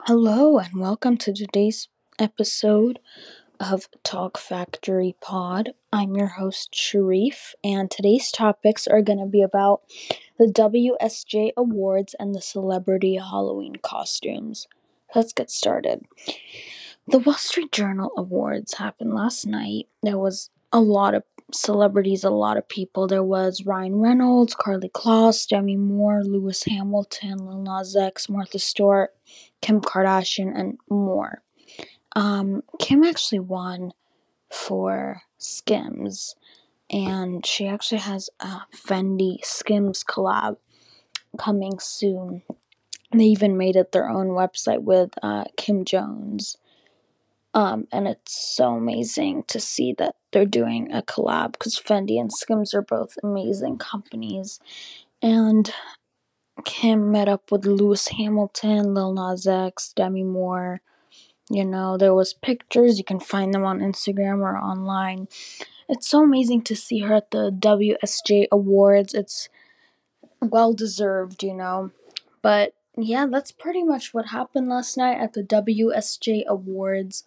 Hello, and welcome to today's episode of Talk Factory Pod. I'm your host, Sharif, and today's topics are going to be about the WSJ Awards and the celebrity Halloween costumes. Let's get started. The Wall Street Journal Awards happened last night. There was a lot of celebrities, a lot of people. There was Ryan Reynolds, Karlie Kloss, Demi Moore, Lewis Hamilton, Lil Nas X, Martha Stewart, Kim Kardashian, and more. Um, Kim actually won for Skims, and she actually has a Fendi Skims collab coming soon. They even made it their own website with uh, Kim Jones. Um, and it's so amazing to see that they're doing a collab because Fendi and Skims are both amazing companies. And Kim met up with Lewis Hamilton, Lil Nas X, Demi Moore. You know, there was pictures. You can find them on Instagram or online. It's so amazing to see her at the WSJ Awards. It's well deserved, you know. But yeah, that's pretty much what happened last night at the WSJ Awards.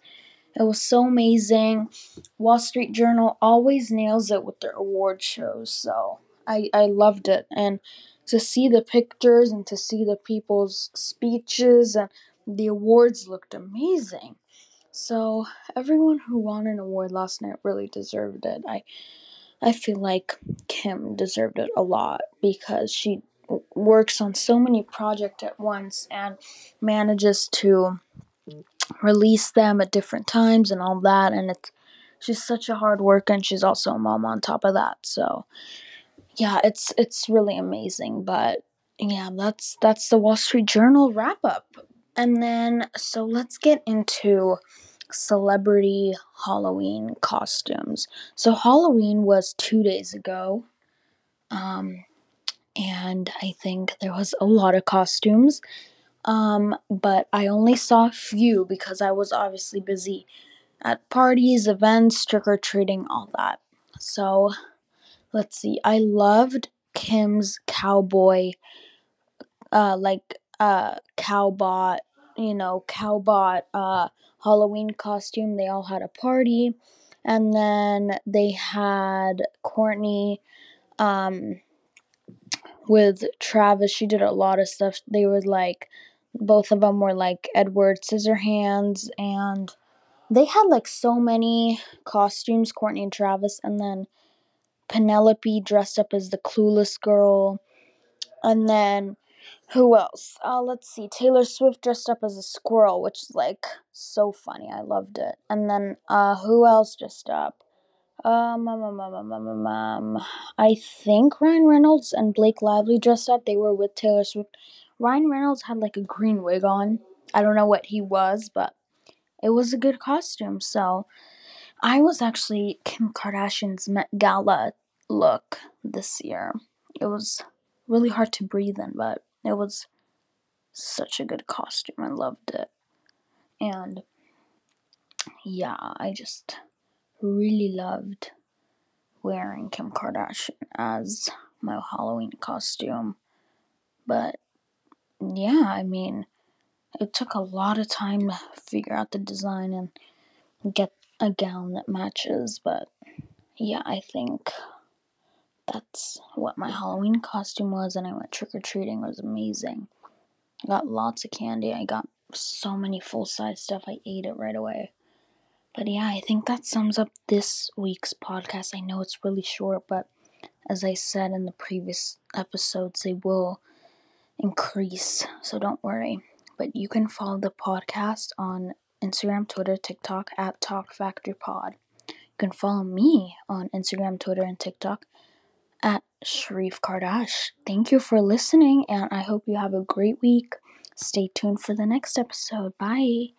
It was so amazing. Wall Street Journal always nails it with their award shows, so I, I loved it. And to see the pictures and to see the people's speeches and the awards looked amazing. So everyone who won an award last night really deserved it. I I feel like Kim deserved it a lot because she works on so many projects at once and manages to release them at different times and all that and it's she's such a hard worker and she's also a mom on top of that so yeah it's it's really amazing but yeah that's that's the wall street journal wrap up and then so let's get into celebrity halloween costumes. So halloween was two days ago um and i think there was a lot of costumes um, but I only saw a few because I was obviously busy at parties, events, trick or treating, all that. So let's see. I loved Kim's cowboy, uh, like uh, cowbot, you know, cowbot uh, Halloween costume. They all had a party, and then they had Courtney. Um, with Travis, she did a lot of stuff. They were like both of them were like Edward Scissorhands, and they had like so many costumes, Courtney and Travis, and then Penelope dressed up as the clueless girl, and then who else? Uh, let's see, Taylor Swift dressed up as a squirrel, which is like so funny. I loved it. And then uh, who else dressed up? Um, um, um, um, um, um, um, I think Ryan Reynolds and Blake Lively dressed up. They were with Taylor Swift. Ryan Reynolds had like a green wig on. I don't know what he was, but it was a good costume. So I was actually Kim Kardashian's Met Gala look this year. It was really hard to breathe in, but it was such a good costume. I loved it. And yeah, I just really loved wearing Kim Kardashian as my Halloween costume. But yeah, I mean, it took a lot of time to figure out the design and get a gown that matches. But yeah, I think that's what my Halloween costume was, and I went trick or treating. It was amazing. I got lots of candy. I got so many full size stuff. I ate it right away. But yeah, I think that sums up this week's podcast. I know it's really short, but as I said in the previous episodes, they will increase, so don't worry. But you can follow the podcast on Instagram, Twitter, TikTok at Talk Factory Pod. You can follow me on Instagram, Twitter, and TikTok at Sharif Kardash. Thank you for listening, and I hope you have a great week. Stay tuned for the next episode. Bye.